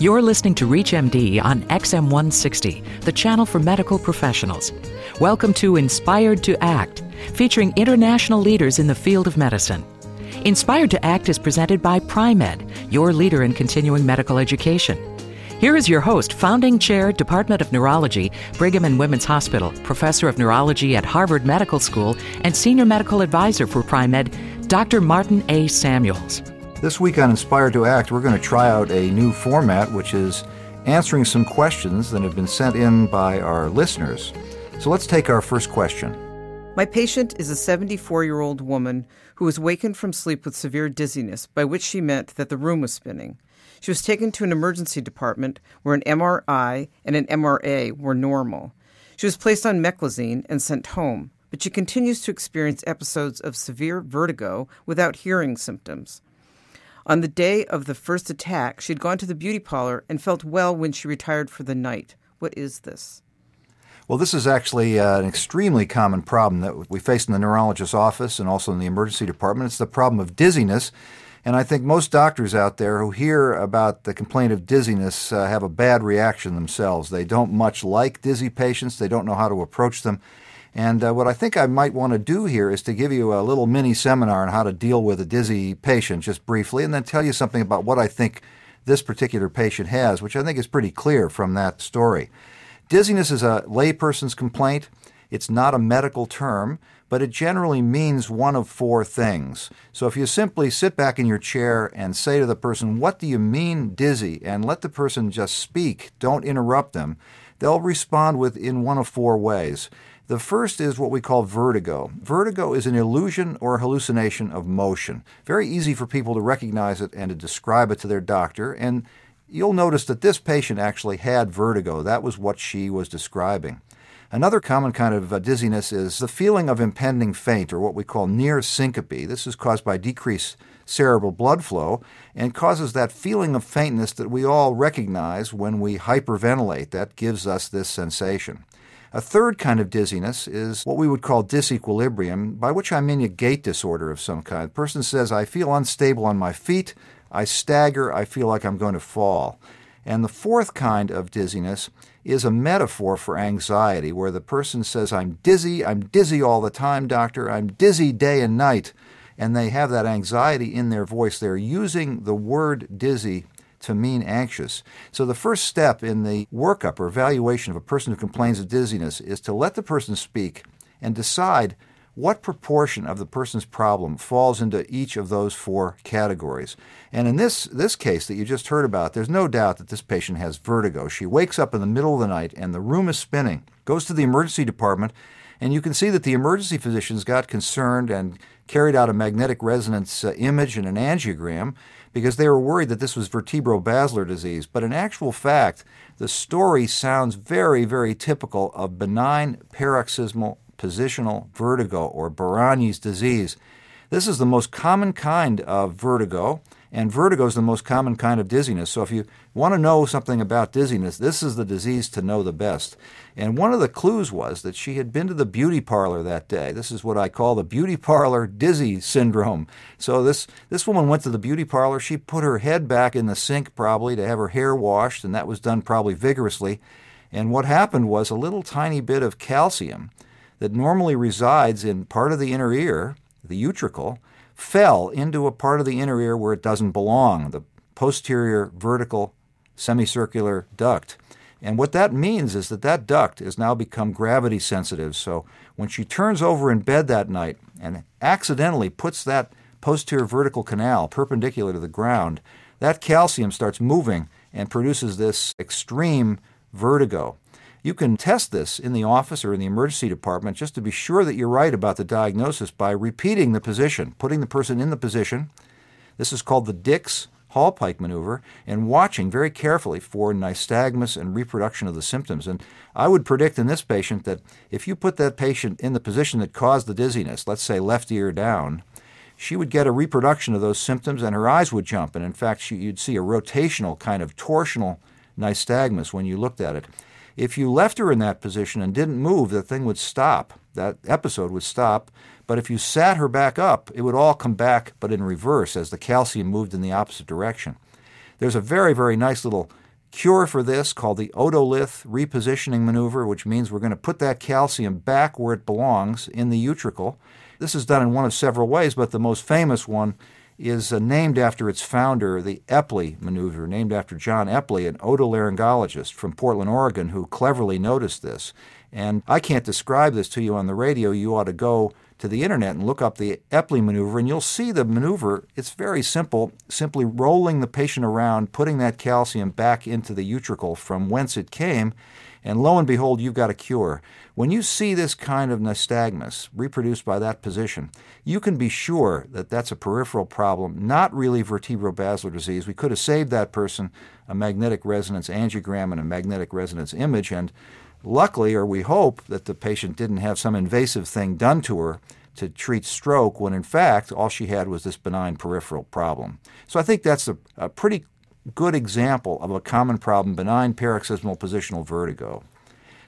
You're listening to ReachMD on XM160, the channel for medical professionals. Welcome to Inspired to Act, featuring international leaders in the field of medicine. Inspired to Act is presented by Pri-Med, your leader in continuing medical education. Here is your host, founding chair, Department of Neurology, Brigham and Women's Hospital, professor of neurology at Harvard Medical School, and senior medical advisor for Pri-Med, Dr. Martin A. Samuels. This week on Inspired to Act, we're going to try out a new format, which is answering some questions that have been sent in by our listeners. So let's take our first question. My patient is a 74 year old woman who was wakened from sleep with severe dizziness, by which she meant that the room was spinning. She was taken to an emergency department where an MRI and an MRA were normal. She was placed on meclizine and sent home, but she continues to experience episodes of severe vertigo without hearing symptoms. On the day of the first attack, she had gone to the beauty parlor and felt well when she retired for the night. What is this? Well, this is actually uh, an extremely common problem that we face in the neurologist's office and also in the emergency department. It's the problem of dizziness. And I think most doctors out there who hear about the complaint of dizziness uh, have a bad reaction themselves. They don't much like dizzy patients, they don't know how to approach them. And uh, what I think I might want to do here is to give you a little mini seminar on how to deal with a dizzy patient, just briefly, and then tell you something about what I think this particular patient has, which I think is pretty clear from that story. Dizziness is a layperson's complaint. It's not a medical term, but it generally means one of four things. So if you simply sit back in your chair and say to the person, What do you mean dizzy? and let the person just speak, don't interrupt them, they'll respond with in one of four ways. The first is what we call vertigo. Vertigo is an illusion or hallucination of motion. Very easy for people to recognize it and to describe it to their doctor. And you'll notice that this patient actually had vertigo. That was what she was describing. Another common kind of uh, dizziness is the feeling of impending faint, or what we call near syncope. This is caused by decreased cerebral blood flow and causes that feeling of faintness that we all recognize when we hyperventilate. That gives us this sensation. A third kind of dizziness is what we would call disequilibrium, by which I mean a gait disorder of some kind. The person says, I feel unstable on my feet, I stagger, I feel like I'm going to fall. And the fourth kind of dizziness is a metaphor for anxiety, where the person says, I'm dizzy, I'm dizzy all the time, doctor, I'm dizzy day and night. And they have that anxiety in their voice. They're using the word dizzy to mean anxious. So, the first step in the workup or evaluation of a person who complains of dizziness is to let the person speak and decide what proportion of the person's problem falls into each of those four categories. And in this, this case that you just heard about, there's no doubt that this patient has vertigo. She wakes up in the middle of the night and the room is spinning, goes to the emergency department, and you can see that the emergency physicians got concerned and carried out a magnetic resonance uh, image and an angiogram because they were worried that this was vertebro-basilar disease. But in actual fact, the story sounds very, very typical of benign paroxysmal positional vertigo or Bárány's disease. This is the most common kind of vertigo. And vertigo is the most common kind of dizziness. So if you want to know something about dizziness, this is the disease to know the best. And one of the clues was that she had been to the beauty parlor that day. This is what I call the beauty parlor dizzy syndrome. So this this woman went to the beauty parlor. She put her head back in the sink probably to have her hair washed, and that was done probably vigorously. And what happened was a little tiny bit of calcium that normally resides in part of the inner ear, the utricle, fell into a part of the inner ear where it doesn't belong, the posterior vertical semicircular duct. And what that means is that that duct has now become gravity sensitive. So when she turns over in bed that night and accidentally puts that posterior vertical canal perpendicular to the ground, that calcium starts moving and produces this extreme vertigo. You can test this in the office or in the emergency department just to be sure that you're right about the diagnosis by repeating the position, putting the person in the position. This is called the Dix Hallpike maneuver, and watching very carefully for nystagmus and reproduction of the symptoms. And I would predict in this patient that if you put that patient in the position that caused the dizziness, let's say left ear down, she would get a reproduction of those symptoms and her eyes would jump. And in fact, she, you'd see a rotational kind of torsional nystagmus when you looked at it. If you left her in that position and didn't move, the thing would stop. That episode would stop. But if you sat her back up, it would all come back, but in reverse, as the calcium moved in the opposite direction. There's a very, very nice little cure for this called the otolith repositioning maneuver, which means we're going to put that calcium back where it belongs in the utricle. This is done in one of several ways, but the most famous one is uh, named after its founder, the Epley maneuver, named after John Epley, an otolaryngologist from Portland, Oregon, who cleverly noticed this. And I can't describe this to you on the radio. You ought to go to the internet and look up the Epley maneuver, and you'll see the maneuver. It's very simple, simply rolling the patient around, putting that calcium back into the utricle from whence it came, and lo and behold, you've got a cure. When you see this kind of nystagmus reproduced by that position, you can be sure that that's a peripheral problem, not really vertebrobasilar disease. We could have saved that person a magnetic resonance angiogram and a magnetic resonance image, and luckily, or we hope, that the patient didn't have some invasive thing done to her to treat stroke when in fact all she had was this benign peripheral problem. So I think that's a, a pretty good example of a common problem benign paroxysmal positional vertigo.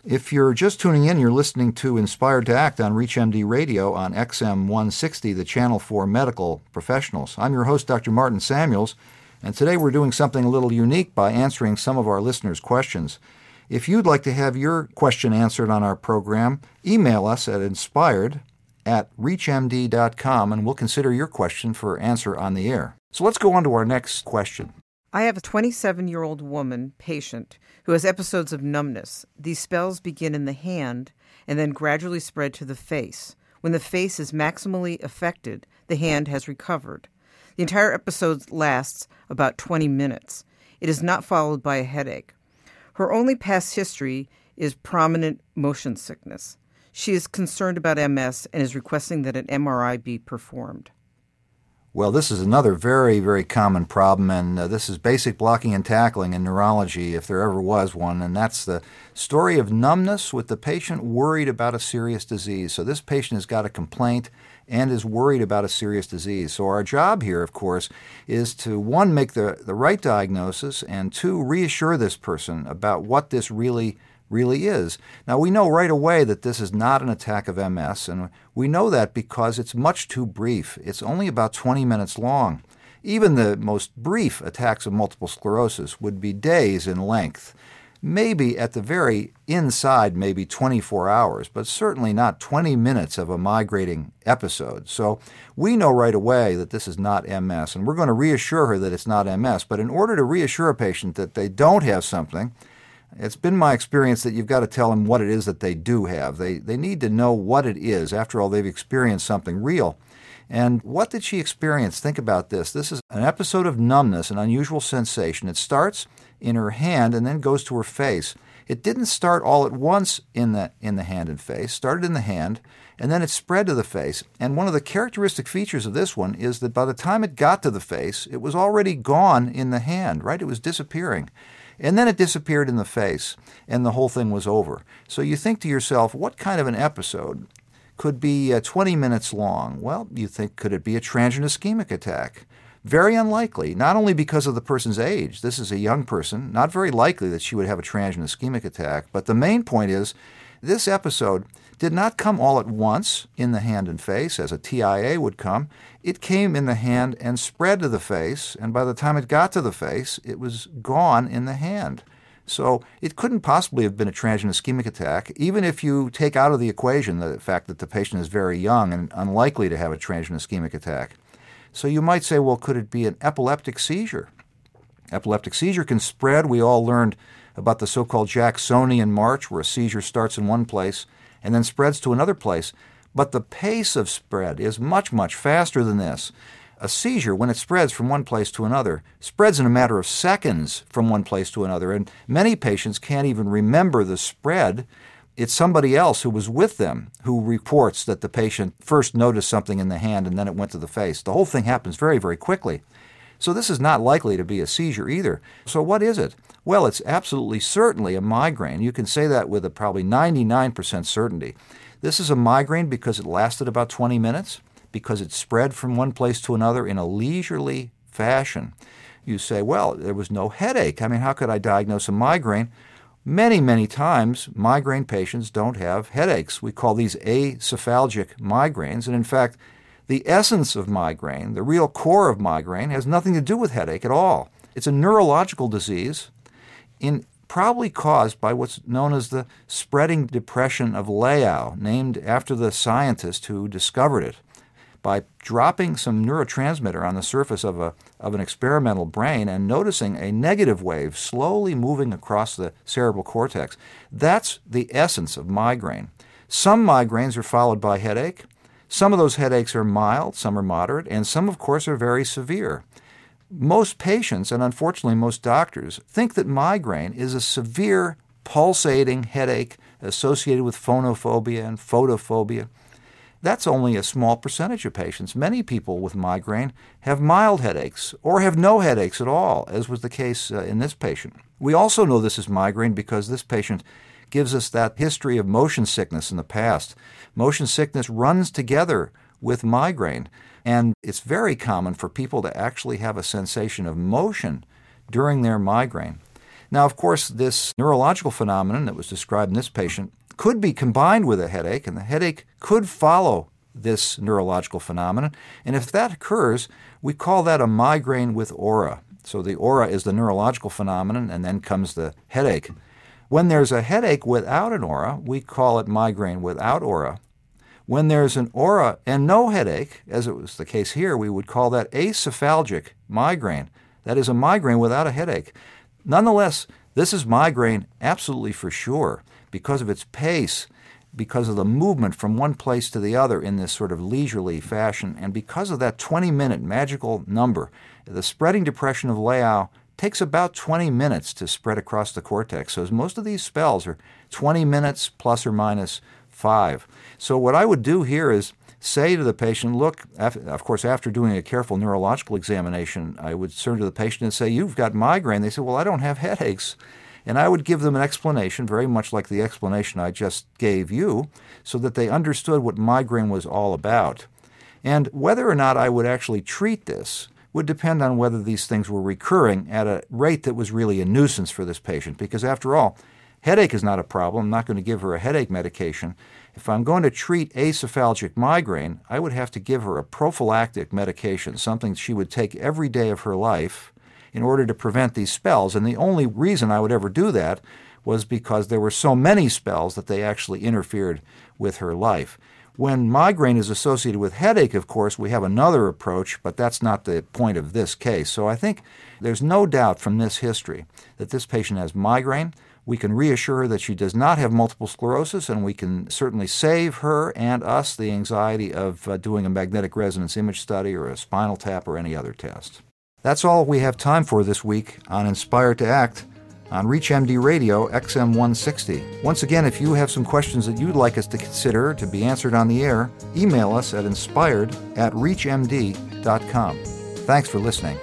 If you're just tuning in, you're listening to Inspired to Act on ReachMD Radio on XM 160, the channel for medical professionals. I'm your host, Dr. Martin Samuels, and today we're doing something a little unique by answering some of our listeners' questions. If you'd like to have your question answered on our program, email us at inspired at reachmd.com and we'll consider your question for answer on the air. So let's go on to our next question. I have a 27 year old woman patient who has episodes of numbness. These spells begin in the hand and then gradually spread to the face. When the face is maximally affected, the hand has recovered. The entire episode lasts about 20 minutes. It is not followed by a headache. Her only past history is prominent motion sickness. She is concerned about MS and is requesting that an MRI be performed. Well, this is another very, very common problem, and uh, this is basic blocking and tackling in neurology, if there ever was one, and that's the story of numbness with the patient worried about a serious disease. So, this patient has got a complaint and is worried about a serious disease. So, our job here, of course, is to one, make the, the right diagnosis, and two, reassure this person about what this really really is. Now, we know right away that this is not an attack of MS, and we know that because it's much too brief. It's only about 20 minutes long. Even the most brief attacks of multiple sclerosis would be days in length. Maybe at the very inside, maybe 24 hours, but certainly not 20 minutes of a migrating episode. So we know right away that this is not MS, and we're going to reassure her that it's not MS. But in order to reassure a patient that they don't have something, it's been my experience that you've got to tell them what it is that they do have. They, they need to know what it is. After all, they've experienced something real. And what did she experience? Think about this. This is an episode of numbness, an unusual sensation. It starts in her hand and then goes to her face. It didn't start all at once in the in the hand and face. Started in the hand and then it spread to the face. And one of the characteristic features of this one is that by the time it got to the face, it was already gone in the hand, right? It was disappearing. And then it disappeared in the face, and the whole thing was over. So you think to yourself, what kind of an episode could be uh, 20 minutes long? Well, you think, could it be a transient ischemic attack? Very unlikely, not only because of the person's age. This is a young person, not very likely that she would have a transient ischemic attack. But the main point is this episode did not come all at once in the hand and face as a TIA would come. It came in the hand and spread to the face, and by the time it got to the face, it was gone in the hand. So it couldn't possibly have been a transient ischemic attack, even if you take out of the equation the fact that the patient is very young and unlikely to have a transient ischemic attack. So you might say, well, could it be an epileptic seizure? Epileptic seizure can spread. We all learned about the so called Jacksonian march, where a seizure starts in one place and then spreads to another place. But the pace of spread is much, much faster than this. A seizure, when it spreads from one place to another, spreads in a matter of seconds from one place to another, and many patients can't even remember the spread. It's somebody else who was with them who reports that the patient first noticed something in the hand and then it went to the face. The whole thing happens very, very quickly. So this is not likely to be a seizure either. So what is it? Well, it's absolutely certainly a migraine. You can say that with a probably 99% certainty. This is a migraine because it lasted about 20 minutes, because it spread from one place to another in a leisurely fashion. You say, well, there was no headache. I mean, how could I diagnose a migraine? Many, many times, migraine patients don't have headaches. We call these acephalgic migraines. And in fact, the essence of migraine, the real core of migraine, has nothing to do with headache at all. It's a neurological disease in probably caused by what's known as the spreading depression of Leão, named after the scientist who discovered it. By dropping some neurotransmitter on the surface of, a, of an experimental brain and noticing a negative wave slowly moving across the cerebral cortex, that's the essence of migraine. Some migraines are followed by headache. Some of those headaches are mild, some are moderate, and some, of course, are very severe most patients, and unfortunately most doctors, think that migraine is a severe pulsating headache associated with phonophobia and photophobia. That's only a small percentage of patients. Many people with migraine have mild headaches or have no headaches at all, as was the case uh, in this patient. We also know this is migraine because this patient gives us that history of motion sickness in the past. Motion sickness runs together with migraine. And it's very common for people to actually have a sensation of motion during their migraine. Now, of course, this neurological phenomenon that was described in this patient could be combined with a headache, and the headache could follow this neurological phenomenon. And if that occurs, we call that a migraine with aura. So the aura is the neurological phenomenon, and then comes the headache. When there's a headache without an aura, we call it migraine without aura. When there's an aura and no headache, as it was the case here, we would call that acephalgic migraine. That is a migraine without a headache. Nonetheless, this is migraine absolutely for sure because of its pace, because of the movement from one place to the other in this sort of leisurely fashion, and because of that 20 minute magical number. The spreading depression of Leão takes about 20 minutes to spread across the cortex. So most of these spells are 20 minutes plus or minus five. So, what I would do here is say to the patient, look, of course, after doing a careful neurological examination, I would turn to the patient and say, You've got migraine. They say, Well, I don't have headaches. And I would give them an explanation, very much like the explanation I just gave you, so that they understood what migraine was all about. And whether or not I would actually treat this would depend on whether these things were recurring at a rate that was really a nuisance for this patient. Because after all, Headache is not a problem. I'm not going to give her a headache medication. If I'm going to treat acephalgic migraine, I would have to give her a prophylactic medication, something she would take every day of her life in order to prevent these spells. And the only reason I would ever do that was because there were so many spells that they actually interfered with her life. When migraine is associated with headache, of course, we have another approach, but that's not the point of this case. So I think there's no doubt from this history that this patient has migraine. We can reassure her that she does not have multiple sclerosis, and we can certainly save her and us the anxiety of uh, doing a magnetic resonance image study or a spinal tap or any other test. That's all we have time for this week on Inspired to Act on ReachMD Radio XM160. Once again, if you have some questions that you'd like us to consider to be answered on the air, email us at inspired at reachmd.com. Thanks for listening.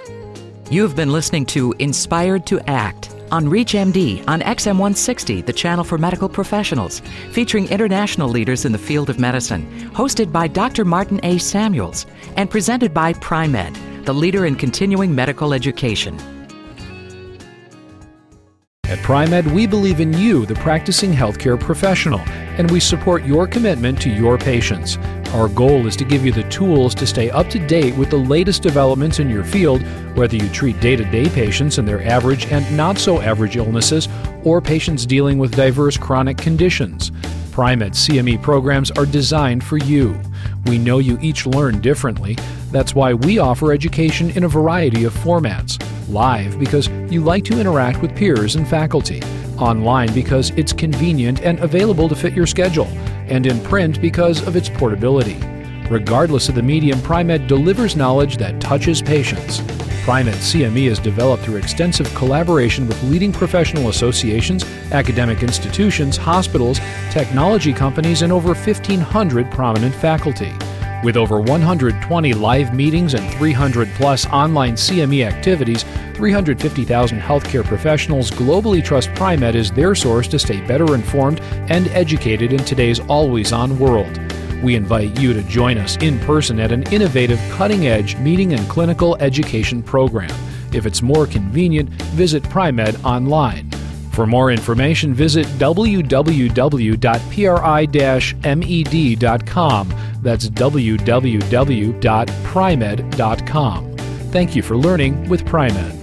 You have been listening to Inspired to Act on ReachMD on XM160, the channel for medical professionals, featuring international leaders in the field of medicine, hosted by Dr. Martin A. Samuels, and presented by Pri-Med, the leader in continuing medical education. At Pri-Med, we believe in you, the practicing healthcare professional, and we support your commitment to your patients. Our goal is to give you the tools to stay up to date with the latest developments in your field, whether you treat day to day patients and their average and not so average illnesses, or patients dealing with diverse chronic conditions. Pri-Med CME programs are designed for you. We know you each learn differently. That's why we offer education in a variety of formats. Live because you like to interact with peers and faculty. Online because it's convenient and available to fit your schedule and in print because of its portability. Regardless of the medium, Pri-Med delivers knowledge that touches patients. Pri-Med CME is developed through extensive collaboration with leading professional associations, academic institutions, hospitals, technology companies, and over 1,500 prominent faculty. With over 120 live meetings and 300 plus online CME activities, 350,000 healthcare professionals globally trust Pri-Med as their source to stay better informed and educated in today's always on world. We invite you to join us in person at an innovative, cutting edge meeting and clinical education program. If it's more convenient, visit Pri-Med online. For more information, visit www.pri-med.com. That's www.pri-med.com. Thank you for learning with Pri-Med.